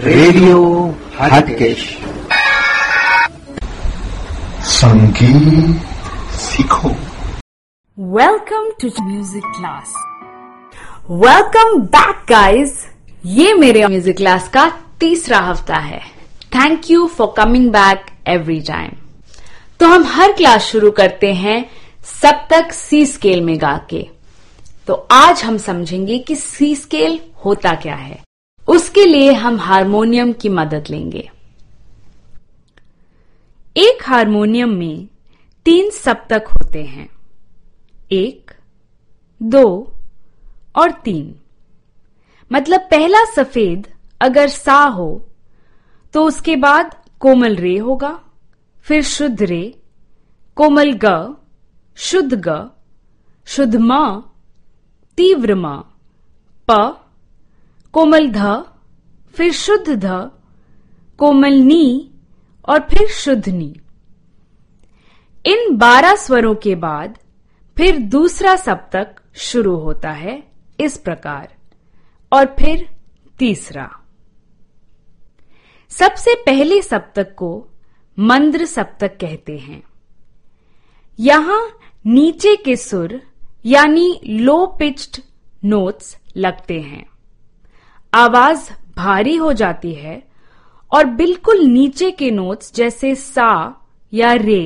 Radio Hatkesh. संगीत सीखो। Welcome to music class welcome back guys ये मेरे म्यूज़िक क्लास का तीसरा हफ़्ता है। Thank you for coming back every time तो हम हर क्लास शुरू करते हैं सप्तक सी स्केल में गा के। तो आज हम समझेंगे कि सी स्केल होता क्या है। उसके लिए हम हारमोनियम की मदद लेंगे। एक हारमोनियम में तीन सप्तक होते हैं। एक, दो और तीन। मतलब पहला सफ़ेद अगर सा हो तो उसके बाद कोमल रे होगा, फिर शुद्ध रे, कोमल ग, शुद्ध ग, शुद्ध म, तीव्र म, प कोमल ध, फिर शुद्ध ध, कोमल नी और फिर शुद्ध नी। इन बारह स्वरों के बाद फिर दूसरा सप्तक शुरू होता है इस प्रकार, और फिर तीसरा। सबसे पहले सप्तक को मंद्र सप्तक कहते हैं। यहाँ नीचे के सुर, यानी लो पिच्ड नोट्स लगते हैं। आवाज़ भारी हो जाती है और बिल्कुल नीचे के नोट्स जैसे सा या रे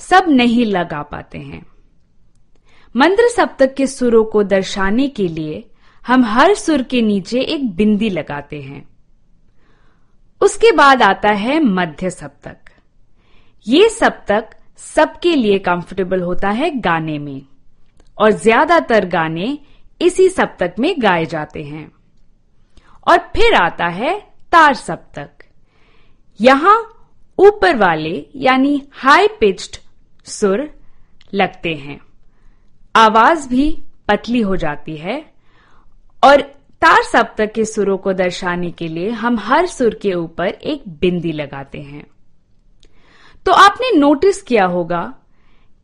सब नहीं लगा पाते हैं। मंत्र सप्तक के सुरों को दर्शाने के लिए हम हर सुर के नीचे एक बिंदी लगाते हैं। उसके बाद आता है मध्य सप्तक। ये सप्तक सबके लिए कंफर्टेबल होता है गाने में और ज़्यादातर गाने इसी सप्तक में गाए जाते हैं। और फिर आता है तार सप्तक यहाँ ऊपर वाले, यानी हाई पिच्ड सुर लगते हैं। आवाज़ भी पतली हो जाती है और तार सप्तक के सुरों को दर्शाने के लिए हम हर सुर के ऊपर एक बिंदी लगाते हैं। तो आपने नोटिस किया होगा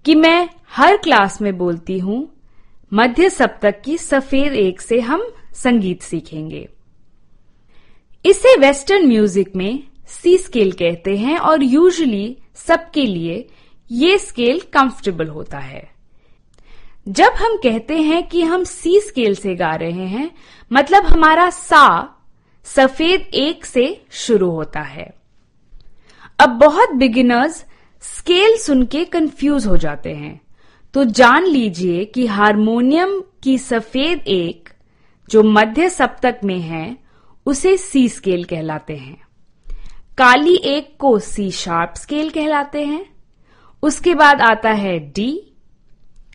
कि मैं हर क्लास में बोलती हूँ, मध्य सप्तक की सफ़ेद एक से हम संगीत सीखेंगे। इसे वेस्टर्न म्यूज़िक में सी स्केल कहते हैं और यूजुअली सबके लिए ये स्केल कंफर्टेबल होता है। जब हम कहते हैं कि हम सी स्केल से गा रहे हैं मतलब हमारा सा सफ़ेद एक से शुरू होता है। अब बहुत बिगिनर्स स्केल सुन के कंफ्यूज हो जाते हैं। तो जान लीजिए कि हारमोनियम की सफ़ेद एक जो मध्य सप्तक में है उसे सी स्केल कहलाते हैं। काली एक को सी शार्प स्केल कहलाते हैं। उसके बाद आता है D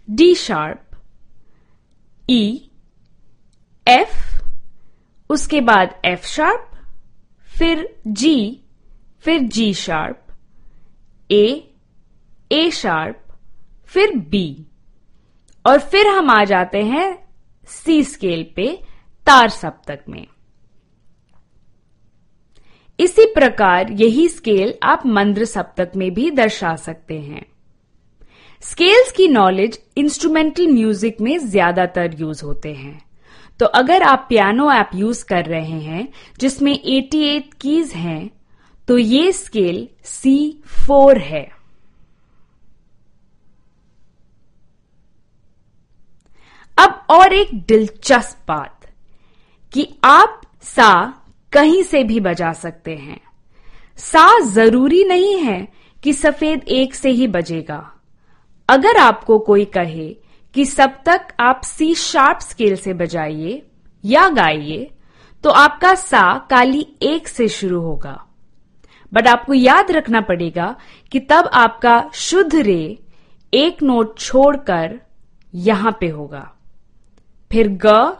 D sharp E F उसके बाद एफ़ शार्प फिर जी फिर G sharp A A sharp फिर बी और फिर हम आ जाते हैं सी स्केल पे तार सप्तक में। इसी प्रकार यही स्केल आप मंद्र सप्तक में भी दर्शा सकते हैं। स्केल्स की नॉलेज इंस्ट्रूमेंटल म्यूज़िक में ज़्यादातर यूज़ होते हैं। तो अगर आप पियानो ऐप यूज़ कर रहे हैं, जिसमें 88 कीज हैं तो ये स्केल सी फोर है। अब और एक दिलचस्प बात कि आप सा कहीं से भी बजा सकते हैं। सा ज़रूरी नहीं है कि सफ़ेद एक से ही बजेगा। अगर आपको कोई कहे कि सब तक आप सी शार्प स्केल से बजाइए या गाइए तो आपका सा काली एक से शुरू होगा। बट आपको याद रखना पड़ेगा कि तब आपका शुद्ध रे एक नोट छोड़कर यहाँ पे होगा। फिर ग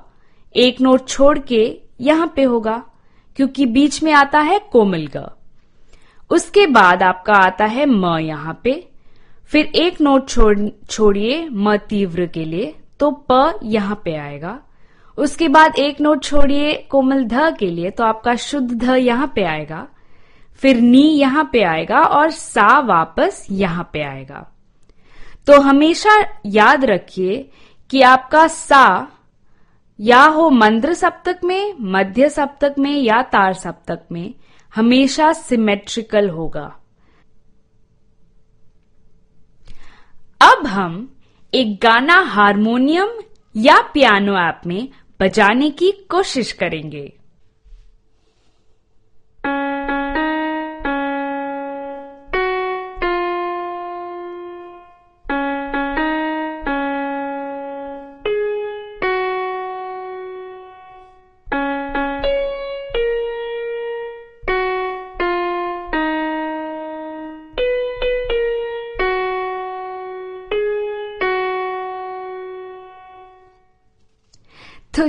एक नोट छोड़ के यहाँ पे होगा। क्योंकि बीच में आता है कोमल ग। उसके बाद आपका आता है म यहाँ पे। फिर एक नोट छोड़, छोड़िए म तीव्र के लिए तो प यहाँ पे आएगा। उसके बाद एक नोट छोड़िए कोमल ध के लिए तो आपका शुद्ध ध यहाँ पे आएगा। फिर नी यहाँ पे आएगा और सा वापस यहाँ पे आएगा। तो हमेशा याद रखिए कि आपका सा या हो मंद्र सप्तक में, मध्य सप्तक में या तार सप्तक में, हमेशा सिमेट्रिकल होगा। अब हम एक गाना हारमोनियम या पियानो ऐप में बजाने की कोशिश करेंगे।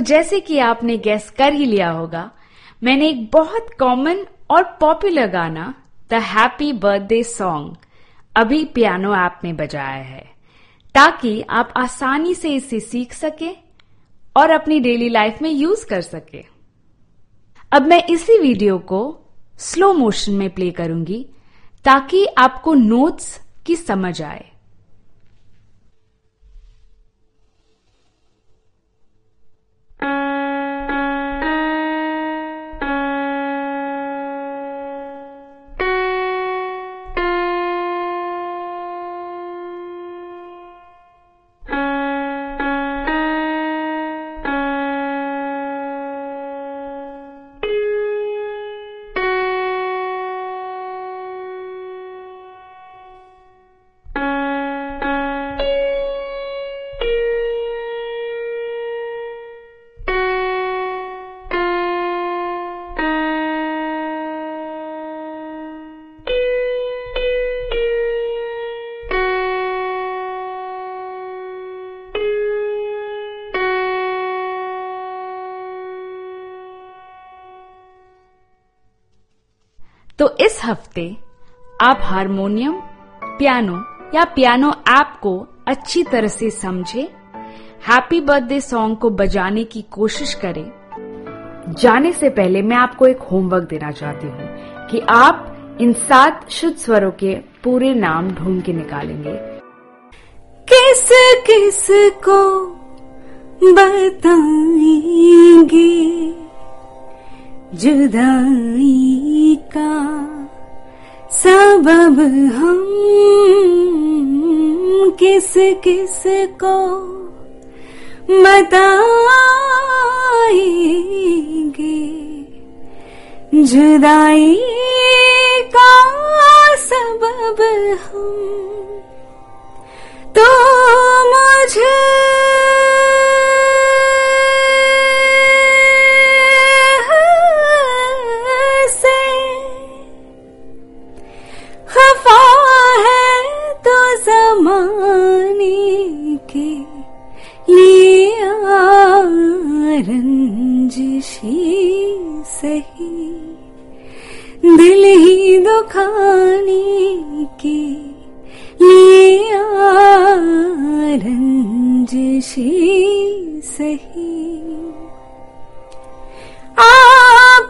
जैसे कि आपने गैस कर ही लिया होगा, मैंने एक बहुत कॉमन और पॉपुलर गाना द हैप्पी बर्थडे सॉन्ग अभी पियानो ऐप में बजाया है, ताकि आप आसानी से इसे सीख सके और अपनी डेली लाइफ में यूज़ कर सके। अब मैं इसी वीडियो को स्लो मोशन में प्ले करूँगी, ताकि आपको नोट्स की समझ आए। हफ़्ते आप हारमोनियम, पियानो या पियानो ऐप को अच्छी तरह से समझे। हैप्पी बर्थडे सॉन्ग को बजाने की कोशिश करें। जाने से पहले मैं आपको एक होमवर्क देना चाहती हूँ कि आप इन सात शुद्ध स्वरों के पूरे नाम ढूंढ के निकालेंगे। किस किस को बताएँगे? जुदाई का सबब हम किस किस को बताएँगे? जुदाई का सबब हम तो मुझे खफा है तो जमाने के लिए रंजिशी सही। दिल ही दुखाने के लिए रंजिशी सही। आ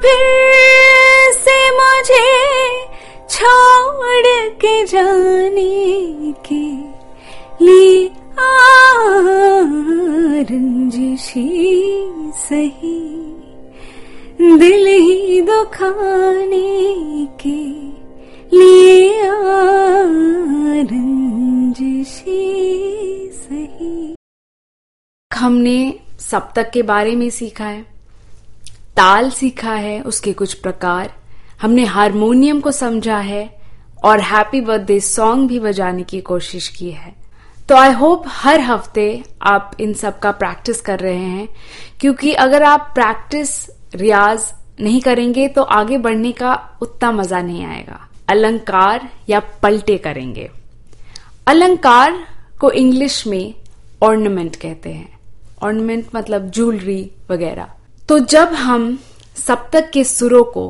फिर से मुझे छोड़ के जाने के लिए रंजिशी सही। दिल ही दुखाने के लिए रंजिशी सही। हमने सप्तक के बारे में सीखा है, ताल सीखा है, उसके कुछ प्रकार हमने हारमोनियम को समझा है और हैप्पी बर्थडे सॉन्ग भी बजाने की कोशिश की है। तो आई होप हर हफ़्ते आप इन सब का प्रैक्टिस कर रहे हैं, क्योंकि अगर आप प्रैक्टिस रियाज नहीं करेंगे तो आगे बढ़ने का उतना मज़ा नहीं आएगा। अलंकार या पलटे करेंगे। अलंकार को इंग्लिश में ऑर्नमेंट कहते हैं। ऑर्नमेंट मतलब ज्वेलरी वगैरह। तो जब हम सप्तक के सुरों को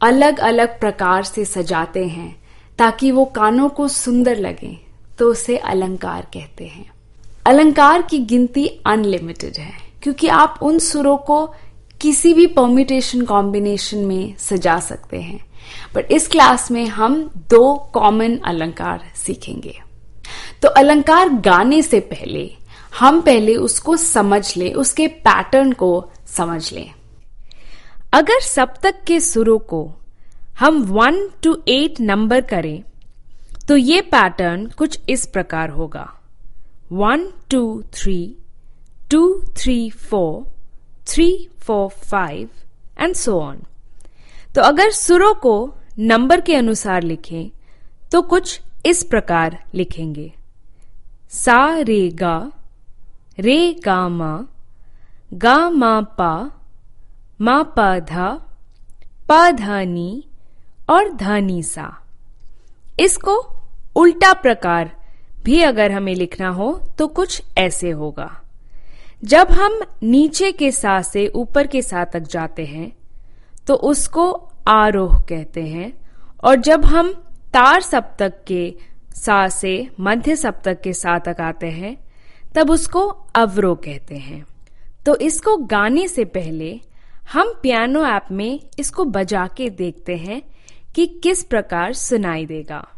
अलग अलग प्रकार से सजाते हैं, ताकि वो कानों को सुंदर लगे तो उसे अलंकार कहते हैं। अलंकार की गिनती अनलिमिटेड है, क्योंकि आप उन सुरों को किसी भी परम्यूटेशन कॉम्बिनेशन में सजा सकते हैं। बट इस क्लास में हम दो कॉमन अलंकार सीखेंगे। तो अलंकार गाने से पहले, हम पहले उसको समझ लें, उसके पैटर्न को समझ लें। अगर सप्तक के सुरों को हम वन टू एट नंबर करें तो ये पैटर्न कुछ इस प्रकार होगा। One two three two three four three four five and so on तो अगर सुरों को नंबर के अनुसार लिखें तो कुछ इस प्रकार लिखेंगे। सा, रे, गा रे, गा, मा गा, मा, पा मा पा धा पा धा और धा सा इसको उल्टा प्रकार भी अगर हमें लिखना हो तो कुछ ऐसे होगा। जब हम नीचे के सा से ऊपर के सा तक जाते हैं तो उसको आरोह कहते हैं, और जब हम तार सप्तक के सा से मध्य सप्तक के सा तक आते हैं, तब उसको अवरोह कहते हैं। तो इसको गाने से पहले हम पियानो ऐप में इसको बजा के देखते हैं कि किस प्रकार सुनाई देगा।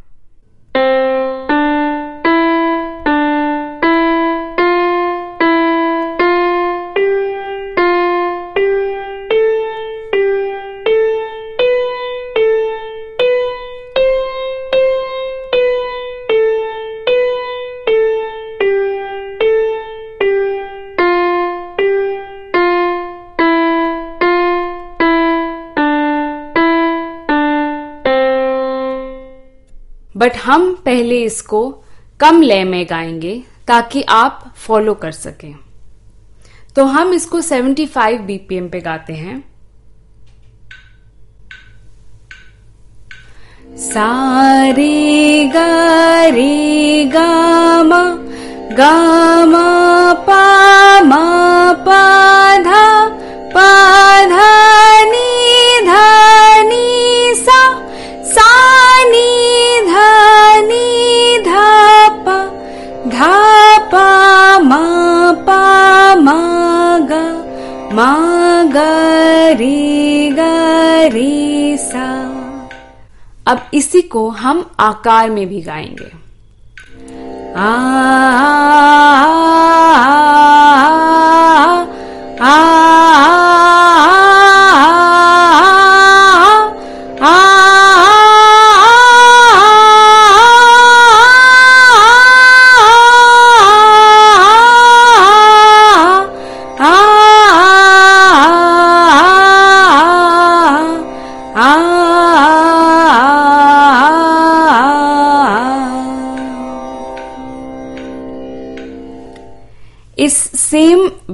बट हम पहले इसको कम लय में गाएँगे ताकि आप फॉलो कर सकें। तो हम इसको 75 बीपीएम पे गाते हैं। सारे गा, रे गा मा गा मा, पा मा इसी को हम आकार में भी गाएँगे। आ, आ, आ, आ आ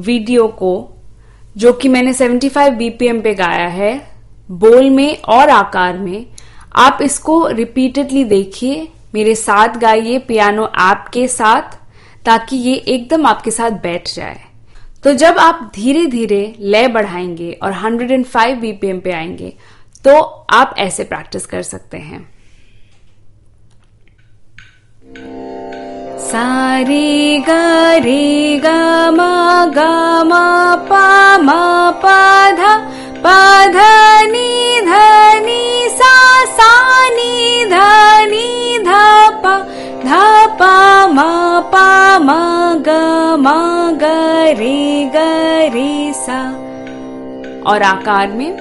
वीडियो को, जो कि मैंने 75 बीपीएम पे गाया है, बोल में और आकार में, आप इसको रिपीटेडली देखिए, मेरे साथ गाइए पियानो ऐप के साथ, ताकि ये एकदम आपके साथ बैठ जाए। तो जब आप धीरे धीरे लय बढ़ाएँगे और 105 बीपीएम पे आएँगे तो आप ऐसे प्रैक्टिस कर सकते हैं। गा रे गा मा गा मा पा मा पा धा पा धा नी सा सा नी धा नी धा पा धा पा मा पा मा गा मा गा रे गा रे सा और आकार में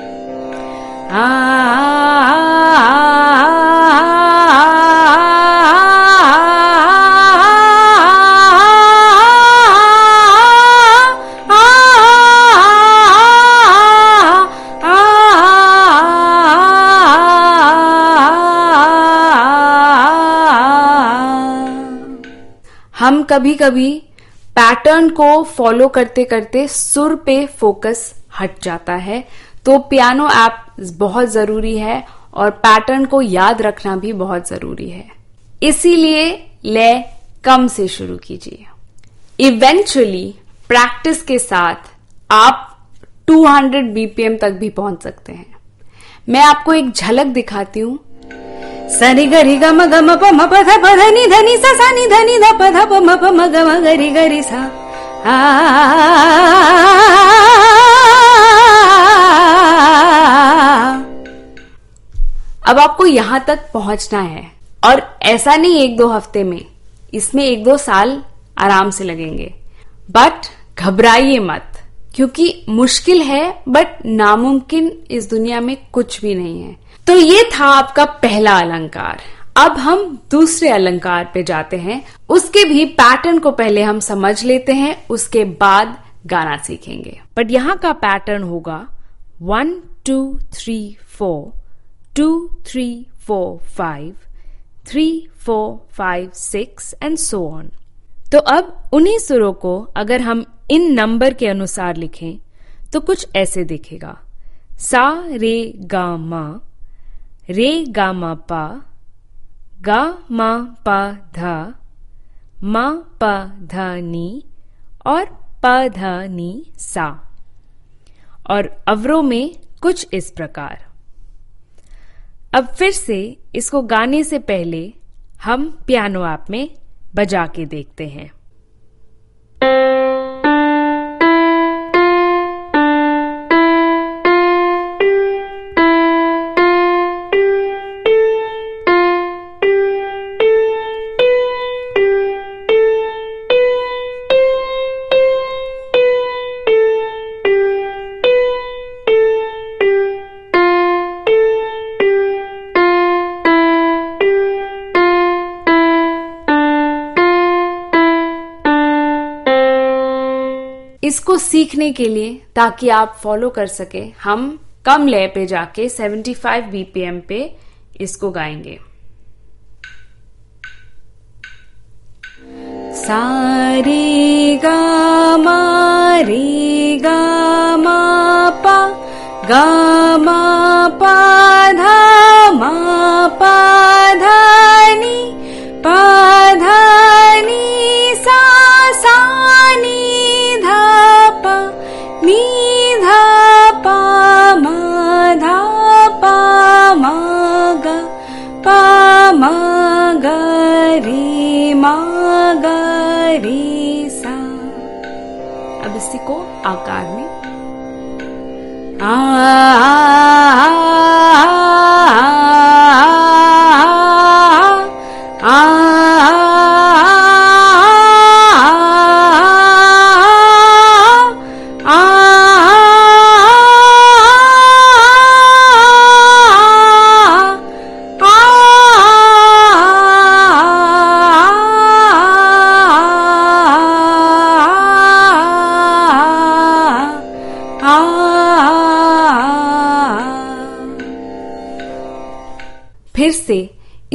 आ, आ, आ, हम कभी कभी पैटर्न को फॉलो करते करते सुर पे फोकस हट जाता है। तो पियानो ऐप बहुत ज़रूरी है और पैटर्न को याद रखना भी बहुत ज़रूरी है। इसीलिए लय कम से शुरू कीजिए। इवेंचुअली प्रैक्टिस के साथ आप 200 बीपीएम तक भी पहुँच सकते हैं। मैं आपको एक झलक दिखाती हूँ। गरि म प म प ध प ध नि ध नि सा सा नि ध नि ध प ध प म प म ग म ग रि ग रि अब आपको यहाँ तक पहुँचना है और ऐसा नहीं एक दो हफ़्ते में इसमें एक दो साल आराम से लगेंगे बट घबराइए मत क्योंकि मुश्किल है बट नामुमकिन इस दुनिया में कुछ भी नहीं है तो ये था आपका पहला अलंकार। अब हम दूसरे अलंकार पे जाते हैं। उसके भी पैटर्न को पहले हम समझ लेते हैं, उसके बाद गाना सीखेंगे। बट यहाँ का पैटर्न होगा one two three four two three four five three four five six and so on तो अब उन्हीं सुरों को अगर हम इन नंबर के अनुसार लिखें तो कुछ ऐसे दिखेगा। सा, रे, गा, मा। रे गा मा पा, गा मा पा धा, मा पा धा नी और पा धा नी सा। और अवरों में कुछ इस प्रकार। अब फिर से इसको गाने से पहले हम पियानो ऐप में बजा के देखते हैं। इसको सीखने के लिए ताकि आप फॉलो कर सके, हम कम लय पे जाके 75 बीपीएम पे इसको गाएँगे। सारे गा गा गा पा धा मा पा को आकार में। आ आ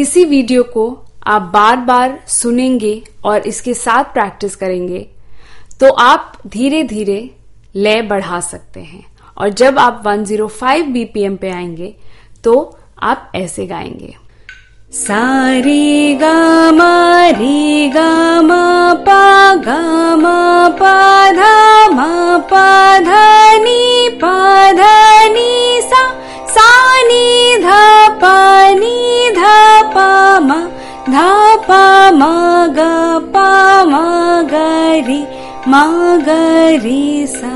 इसी वीडियो को आप बार बार सुनेंगे और इसके साथ प्रैक्टिस करेंगे तो आप धीरे धीरे लय बढ़ा सकते हैं। और जब आप 105 बीपीएम पे आएँगे तो आप ऐसे गाएँगे। सारे गा मा रे गा मा पा गा पा धा, मा, पा धा, नी, पा धा। मा गा पा मा गा रे मा गा रे सा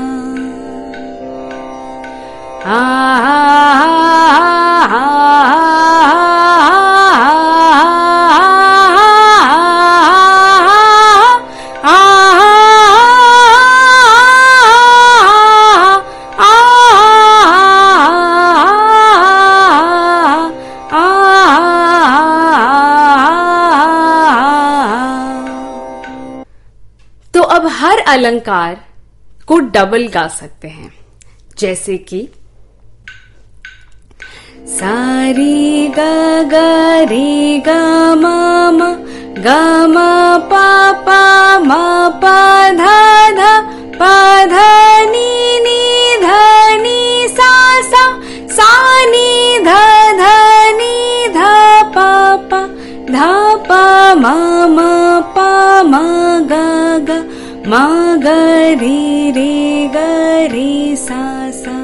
अलंकार को डबल गा सकते हैं। जैसे कि, सारी गा गा रे गा मा मा, गा मा पा पा मा पा रे सा सा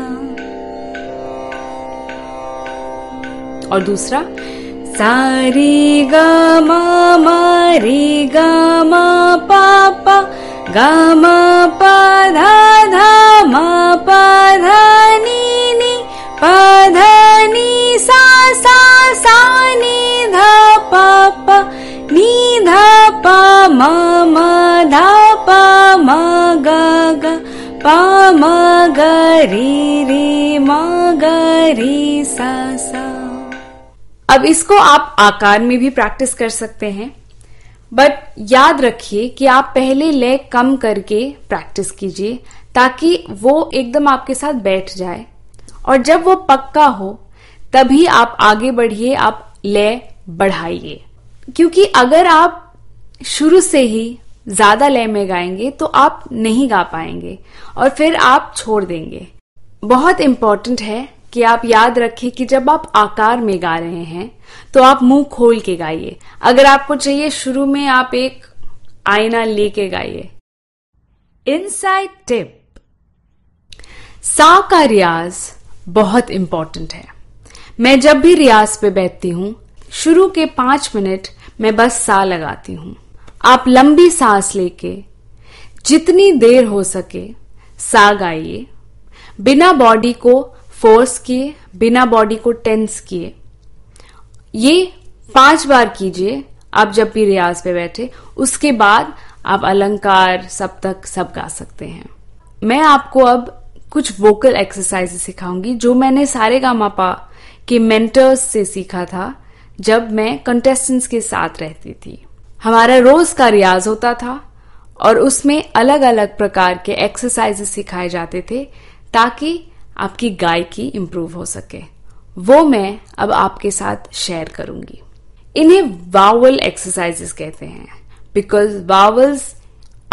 और दूसरा सा रे गा मा मा रे गा मा पा पा, गा मा पा धा री री मा ग री सा सा अब इसको आप आकार में भी प्रैक्टिस कर सकते हैं। बट याद रखिए कि आप पहले लय कम करके प्रैक्टिस कीजिए, ताकि वो एकदम आपके साथ बैठ जाए। और जब वो पक्का हो, तभी आप आगे बढ़िए, आप लय बढ़ाइए। क्योंकि अगर आप शुरू से ही ज़्यादा लय में गाएँगे तो आप नहीं गा पाएँगे और फिर आप छोड़ देंगे। बहुत इंपॉर्टेंट है कि आप याद रखें कि जब आप आकार में गा रहे हैं तो आप मुँह खोल के गाइए। अगर आपको चाहिए, शुरू में आप एक आईना लेके गाइए। इनसाइड टिप सा का रियाज बहुत इंपॉर्टेंट है। मैं जब भी रियाज पे बैठती हूँ, शुरू के पाँच मिनट मैं बस सा लगाती हूँ। आप लंबी सांस लेके, जितनी देर हो सके सा गाइए बिना बॉडी को फोर्स किए, बिना बॉडी को टेंस किए। ये पाँच बार कीजिए, आप जब भी रियाज पे बैठे, उसके बाद आप अलंकार, सप्तक, सब गा सकते हैं। मैं आपको अब कुछ वोकल एक्सरसाइज सिखाऊँगी, जो मैंने सारे गामापा के मेंटर्स से सीखा था, जब मैं कंटेस्टेंट्स के साथ रहती थी। हमारा रोज का रियाज होता था और उसमें अलग अलग प्रकार के एक्सरसाइजेस सिखाए जाते थे ताकि आपकी गायकी इम्प्रूव हो सके। वो मैं अब आपके साथ शेयर करूँगी। इन्हें वावल एक्सरसाइजेस कहते हैं। बिकॉज़ वावल्स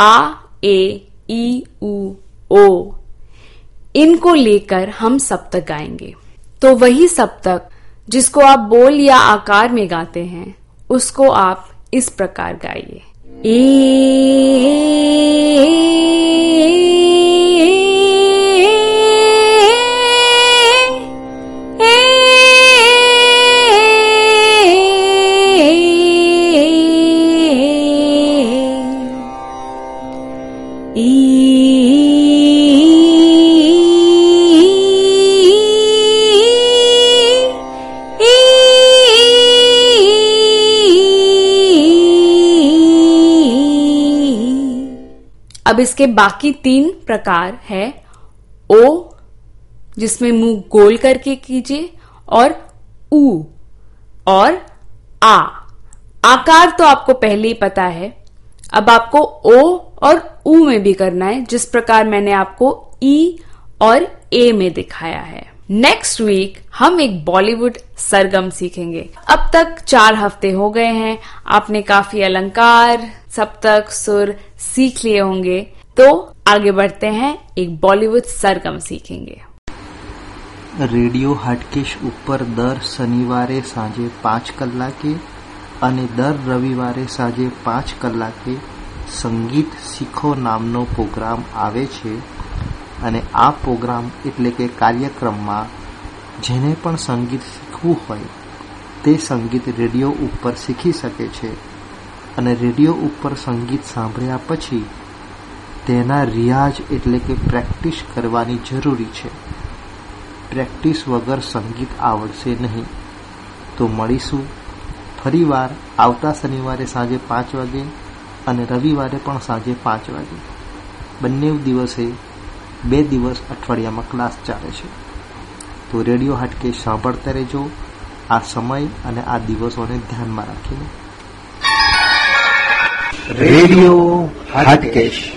आ ए ई उ ओ इनको लेकर हम सप्तक गाएँगे। तो वही सप्तक जिसको आप बोल या आकार में गाते हैं, उसको आप इस प्रकार गाइए। अब इसके बाकी तीन प्रकार है, ओ, जिसमें मुँह गोल करके कीजिए, और ऊ, और आ। आकार तो आपको पहले ही पता है। अब आपको ओ और ऊ में भी करना है, जिस प्रकार मैंने आपको ई और ए में दिखाया है। नेक्स्ट वीक हम एक बॉलीवुड सरगम सीखेंगे अब तक चार हफ्ते हो गए हैं आपने काफी अलंकार सप्तक सुर सीख लिए होंगे तो आगे बढ़ते हैं एक बॉलीवुड सरगम सीखेंगे રેડિયો હાટકેશ ઉપર દર શનિવારે સાંજે પાંચ કલાકે અને દર રવિવારે સાંજે પાંચ કલાકે સંગીત શીખો નામનો પ્રોગ્રામ આવે છે અને આ પ્રોગ્રામ એટલે કે કાર્યક્રમમાં જેને પણ સંગીત શીખવું હોય, તે સંગીત રેડિયો ઉપર શીખી શકે છે અને રેડિયો ઉપર સંગીત સાંભળ્યા પછી તેના રિયાઝ એટલે કે પ્રેક્ટિસ કરવાની જરૂરી છે. પ્રેક્ટિસ વગર સંગીત આવડશે નહીં. તો મળીશું ફરીવાર આવતા શનિવારે સાંજે પાંચ વાગે અને રવિવારે પણ સાંજે પાંચ વાગે. બંને દિવસે બે દિવસ અઠવાડિયામાં ક્લાસ ચાલે છે. તો રેડિયો હાટકે સાંભળતા રહેજો. આ સમય અને આ દિવસોને ધ્યાનમાં રાખીને. રેડિયો હાટકેશ.